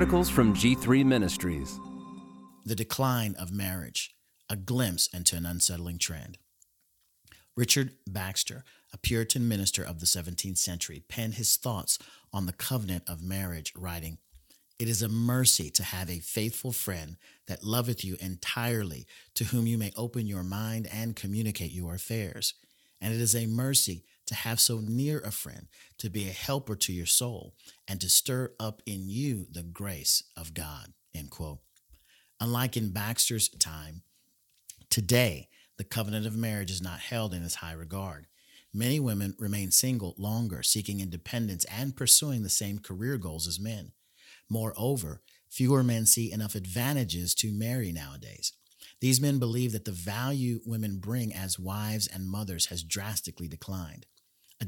articles from G3 Ministries. The Decline of Marriage A Glimpse into an Unsettling Trend. Richard Baxter, a Puritan minister of the 17th century, penned his thoughts on the covenant of marriage, writing, It is a mercy to have a faithful friend that loveth you entirely, to whom you may open your mind and communicate your affairs. And it is a mercy to have so near a friend, to be a helper to your soul, and to stir up in you the grace of God. End quote. Unlike in Baxter's time, today the covenant of marriage is not held in as high regard. Many women remain single longer, seeking independence and pursuing the same career goals as men. Moreover, fewer men see enough advantages to marry nowadays. These men believe that the value women bring as wives and mothers has drastically declined.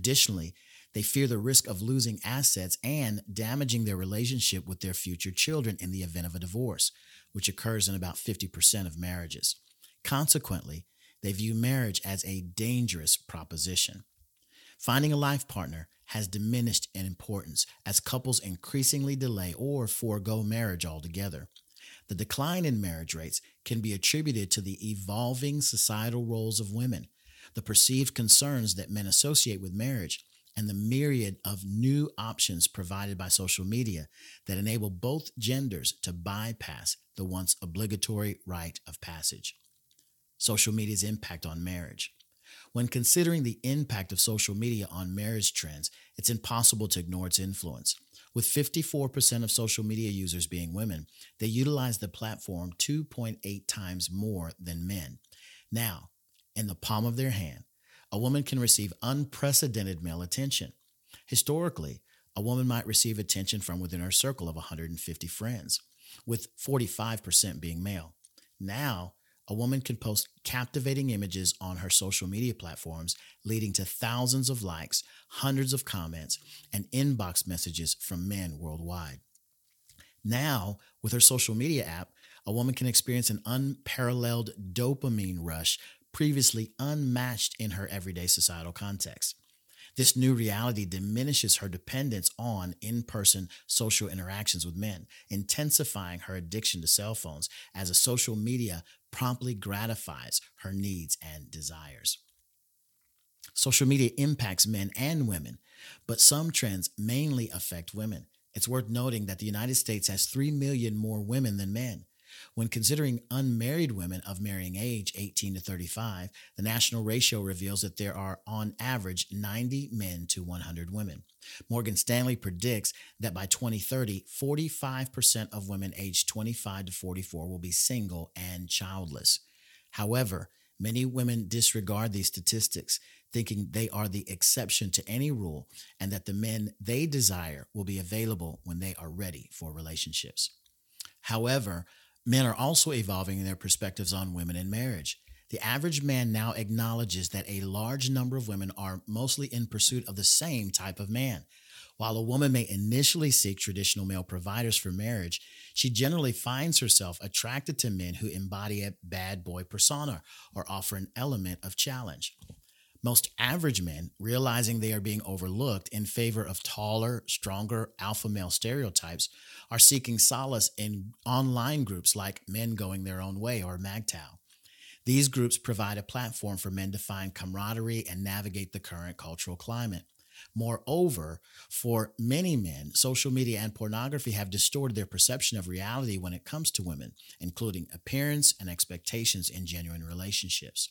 Additionally, they fear the risk of losing assets and damaging their relationship with their future children in the event of a divorce, which occurs in about 50% of marriages. Consequently, they view marriage as a dangerous proposition. Finding a life partner has diminished in importance as couples increasingly delay or forego marriage altogether. The decline in marriage rates can be attributed to the evolving societal roles of women, the perceived concerns that men associate with marriage, and the myriad of new options provided by social media that enable both genders to bypass the once obligatory rite of passage. Social media's impact on marriage. When considering the impact of social media on marriage trends, it's impossible to ignore its influence. With 54% of social media users being women, they utilize the platform 2.8 times more than men. Now, in the palm of their hand, a woman can receive unprecedented male attention. Historically, a woman might receive attention from within her circle of 150 friends, with 45% being male. Now, a woman can post captivating images on her social media platforms, leading to thousands of likes, hundreds of comments, and inbox messages from men worldwide. Now, with her social media app, a woman can experience an unparalleled dopamine rush previously unmatched in her everyday societal context. This new reality diminishes her dependence on in person social interactions with men, intensifying her addiction to cell phones as a social media promptly gratifies her needs and desires. Social media impacts men and women, but some trends mainly affect women. It's worth noting that the United States has 3 million more women than men. When considering unmarried women of marrying age 18 to 35, the national ratio reveals that there are, on average, 90 men to 100 women. Morgan Stanley predicts that by 2030, 45% of women aged 25 to 44 will be single and childless. However, many women disregard these statistics, thinking they are the exception to any rule and that the men they desire will be available when they are ready for relationships. However, Men are also evolving in their perspectives on women in marriage. The average man now acknowledges that a large number of women are mostly in pursuit of the same type of man. While a woman may initially seek traditional male providers for marriage, she generally finds herself attracted to men who embody a bad boy persona or offer an element of challenge. Most average men, realizing they are being overlooked in favor of taller, stronger alpha male stereotypes, are seeking solace in online groups like Men Going Their Own Way or MGTOW. These groups provide a platform for men to find camaraderie and navigate the current cultural climate. Moreover, for many men, social media and pornography have distorted their perception of reality when it comes to women, including appearance and expectations in genuine relationships.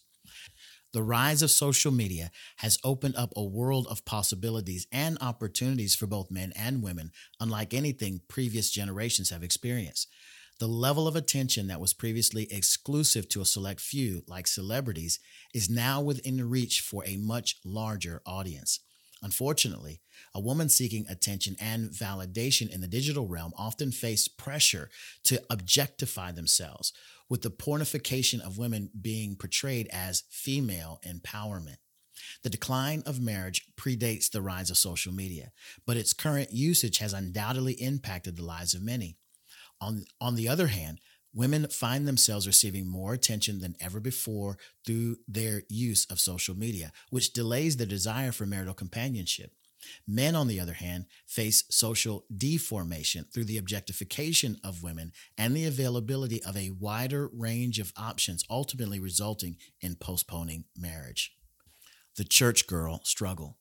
The rise of social media has opened up a world of possibilities and opportunities for both men and women, unlike anything previous generations have experienced. The level of attention that was previously exclusive to a select few, like celebrities, is now within reach for a much larger audience. Unfortunately, a woman seeking attention and validation in the digital realm often face pressure to objectify themselves, with the pornification of women being portrayed as female empowerment. The decline of marriage predates the rise of social media, but its current usage has undoubtedly impacted the lives of many. On, on the other hand, women find themselves receiving more attention than ever before through their use of social media, which delays the desire for marital companionship. Men, on the other hand, face social deformation through the objectification of women and the availability of a wider range of options, ultimately resulting in postponing marriage. The church girl struggle.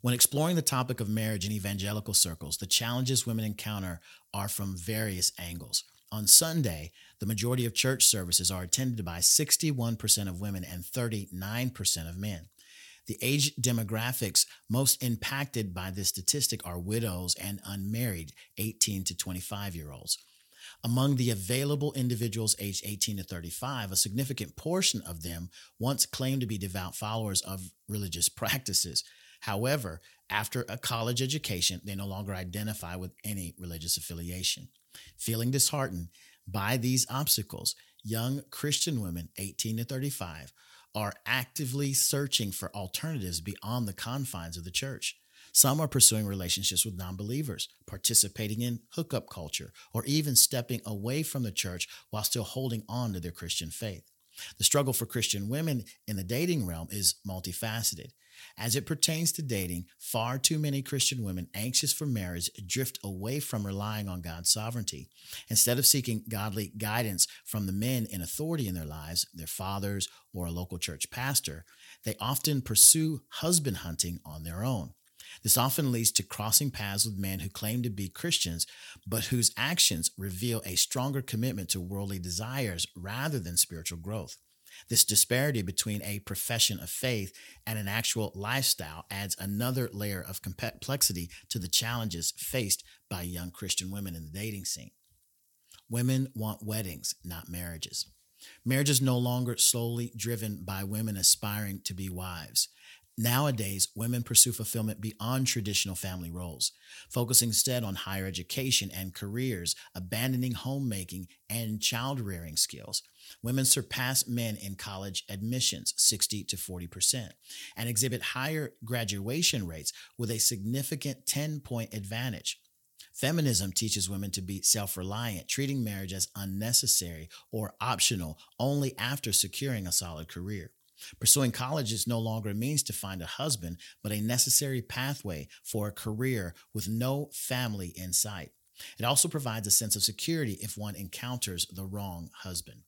When exploring the topic of marriage in evangelical circles, the challenges women encounter are from various angles. On Sunday, the majority of church services are attended by 61% of women and 39% of men. The age demographics most impacted by this statistic are widows and unmarried 18 to 25 year olds. Among the available individuals aged 18 to 35, a significant portion of them once claimed to be devout followers of religious practices. However, after a college education, they no longer identify with any religious affiliation. Feeling disheartened by these obstacles, young Christian women 18 to 35 are actively searching for alternatives beyond the confines of the church. Some are pursuing relationships with non believers, participating in hookup culture, or even stepping away from the church while still holding on to their Christian faith. The struggle for Christian women in the dating realm is multifaceted. As it pertains to dating, far too many Christian women anxious for marriage drift away from relying on God's sovereignty. Instead of seeking godly guidance from the men in authority in their lives, their fathers or a local church pastor, they often pursue husband hunting on their own. This often leads to crossing paths with men who claim to be Christians, but whose actions reveal a stronger commitment to worldly desires rather than spiritual growth. This disparity between a profession of faith and an actual lifestyle adds another layer of complexity to the challenges faced by young Christian women in the dating scene. Women want weddings, not marriages. Marriage is no longer solely driven by women aspiring to be wives. Nowadays, women pursue fulfillment beyond traditional family roles, focusing instead on higher education and careers, abandoning homemaking and child rearing skills. Women surpass men in college admissions 60 to 40% and exhibit higher graduation rates with a significant 10 point advantage. Feminism teaches women to be self reliant, treating marriage as unnecessary or optional only after securing a solid career. Pursuing college is no longer a means to find a husband, but a necessary pathway for a career with no family in sight. It also provides a sense of security if one encounters the wrong husband.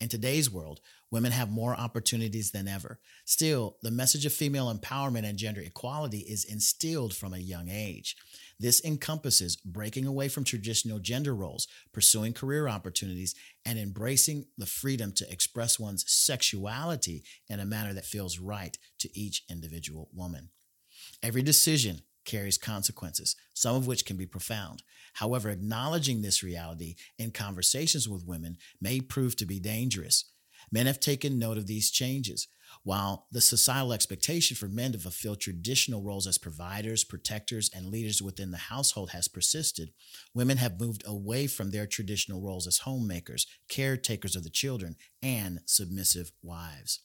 In today's world, women have more opportunities than ever. Still, the message of female empowerment and gender equality is instilled from a young age. This encompasses breaking away from traditional gender roles, pursuing career opportunities, and embracing the freedom to express one's sexuality in a manner that feels right to each individual woman. Every decision carries consequences, some of which can be profound. However, acknowledging this reality in conversations with women may prove to be dangerous. Men have taken note of these changes. While the societal expectation for men to fulfill traditional roles as providers, protectors, and leaders within the household has persisted, women have moved away from their traditional roles as homemakers, caretakers of the children, and submissive wives.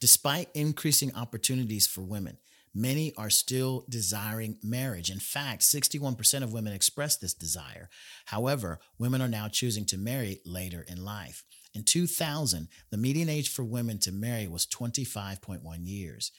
Despite increasing opportunities for women, many are still desiring marriage. In fact, 61% of women express this desire. However, women are now choosing to marry later in life. In 2000, the median age for women to marry was 25.1 years.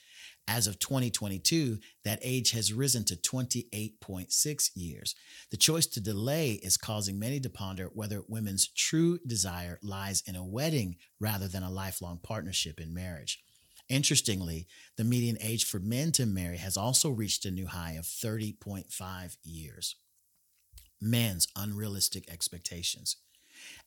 As of 2022, that age has risen to 28.6 years. The choice to delay is causing many to ponder whether women's true desire lies in a wedding rather than a lifelong partnership in marriage. Interestingly, the median age for men to marry has also reached a new high of 30.5 years. Men's unrealistic expectations.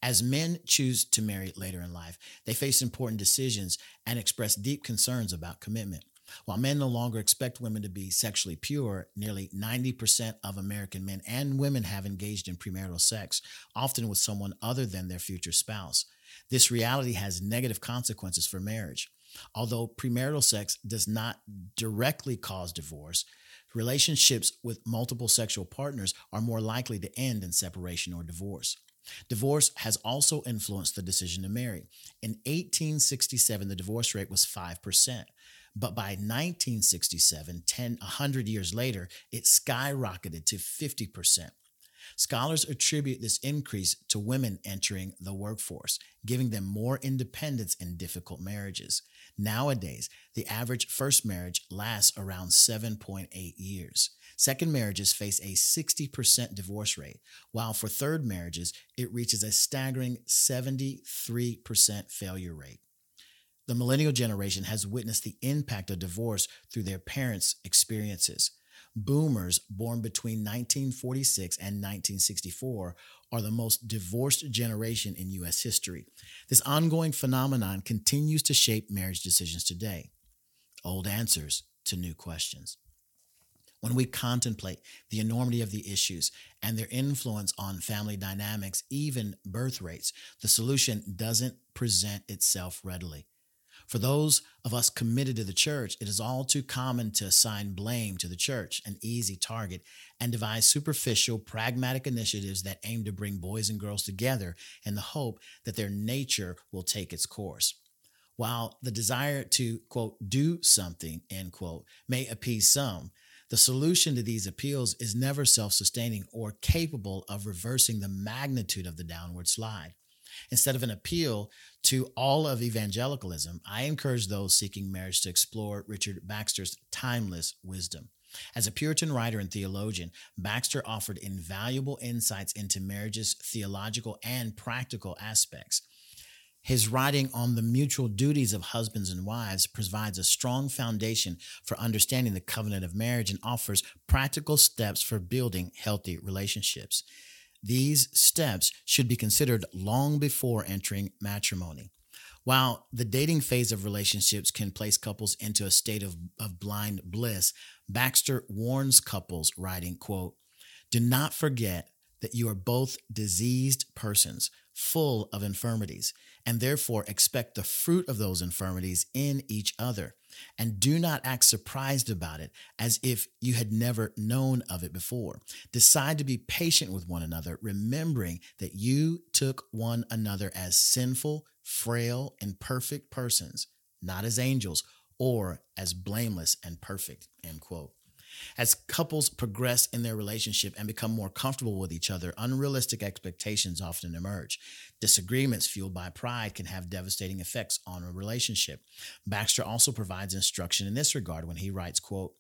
As men choose to marry later in life, they face important decisions and express deep concerns about commitment. While men no longer expect women to be sexually pure, nearly 90% of American men and women have engaged in premarital sex, often with someone other than their future spouse. This reality has negative consequences for marriage. Although premarital sex does not directly cause divorce, relationships with multiple sexual partners are more likely to end in separation or divorce. Divorce has also influenced the decision to marry. In 1867, the divorce rate was 5%. But by 1967, 10, 100 years later, it skyrocketed to 50%. Scholars attribute this increase to women entering the workforce, giving them more independence in difficult marriages. Nowadays, the average first marriage lasts around 7.8 years. Second marriages face a 60% divorce rate, while for third marriages, it reaches a staggering 73% failure rate. The millennial generation has witnessed the impact of divorce through their parents' experiences. Boomers born between 1946 and 1964 are the most divorced generation in U.S. history. This ongoing phenomenon continues to shape marriage decisions today. Old answers to new questions. When we contemplate the enormity of the issues and their influence on family dynamics, even birth rates, the solution doesn't present itself readily. For those of us committed to the church, it is all too common to assign blame to the church, an easy target, and devise superficial, pragmatic initiatives that aim to bring boys and girls together in the hope that their nature will take its course. While the desire to, quote, do something, end quote, may appease some, the solution to these appeals is never self sustaining or capable of reversing the magnitude of the downward slide. Instead of an appeal to all of evangelicalism, I encourage those seeking marriage to explore Richard Baxter's timeless wisdom. As a Puritan writer and theologian, Baxter offered invaluable insights into marriage's theological and practical aspects. His writing on the mutual duties of husbands and wives provides a strong foundation for understanding the covenant of marriage and offers practical steps for building healthy relationships. These steps should be considered long before entering matrimony. While the dating phase of relationships can place couples into a state of, of blind bliss, Baxter warns couples, writing, quote, Do not forget that you are both diseased persons, full of infirmities, and therefore expect the fruit of those infirmities in each other and do not act surprised about it as if you had never known of it before. Decide to be patient with one another, remembering that you took one another as sinful, frail, and perfect persons, not as angels or as blameless and perfect. End quote. As couples progress in their relationship and become more comfortable with each other, unrealistic expectations often emerge. Disagreements fueled by pride can have devastating effects on a relationship. Baxter also provides instruction in this regard when he writes, quote,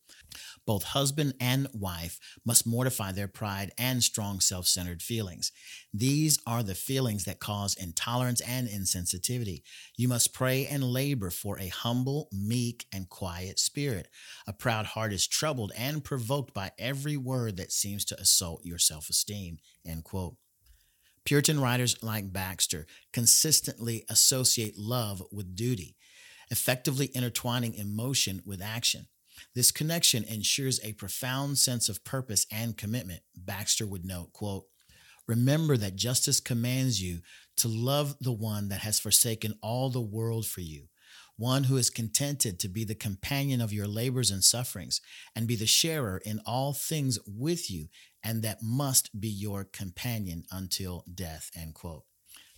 both husband and wife must mortify their pride and strong self-centered feelings. These are the feelings that cause intolerance and insensitivity. You must pray and labor for a humble, meek, and quiet spirit. A proud heart is troubled and provoked by every word that seems to assault your self-esteem. End quote. Puritan writers like Baxter consistently associate love with duty, effectively intertwining emotion with action. This connection ensures a profound sense of purpose and commitment. Baxter would note, quote, Remember that justice commands you to love the one that has forsaken all the world for you, one who is contented to be the companion of your labors and sufferings and be the sharer in all things with you and that must be your companion until death end quote.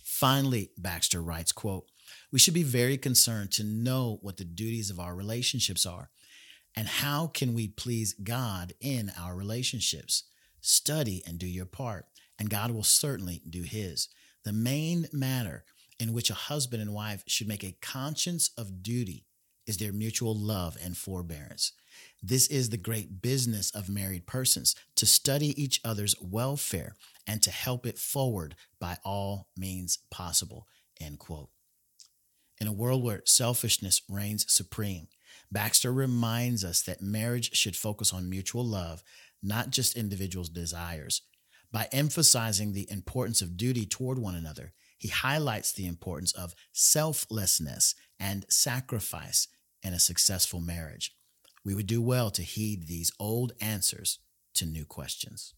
Finally baxter writes quote we should be very concerned to know what the duties of our relationships are and how can we please god in our relationships. Study and do your part and god will certainly do his. The main matter in which a husband and wife should make a conscience of duty is their mutual love and forbearance this is the great business of married persons to study each other's welfare and to help it forward by all means possible. End quote. In a world where selfishness reigns supreme, Baxter reminds us that marriage should focus on mutual love, not just individuals' desires. By emphasizing the importance of duty toward one another, he highlights the importance of selflessness and sacrifice in a successful marriage we would do well to heed these old answers to new questions.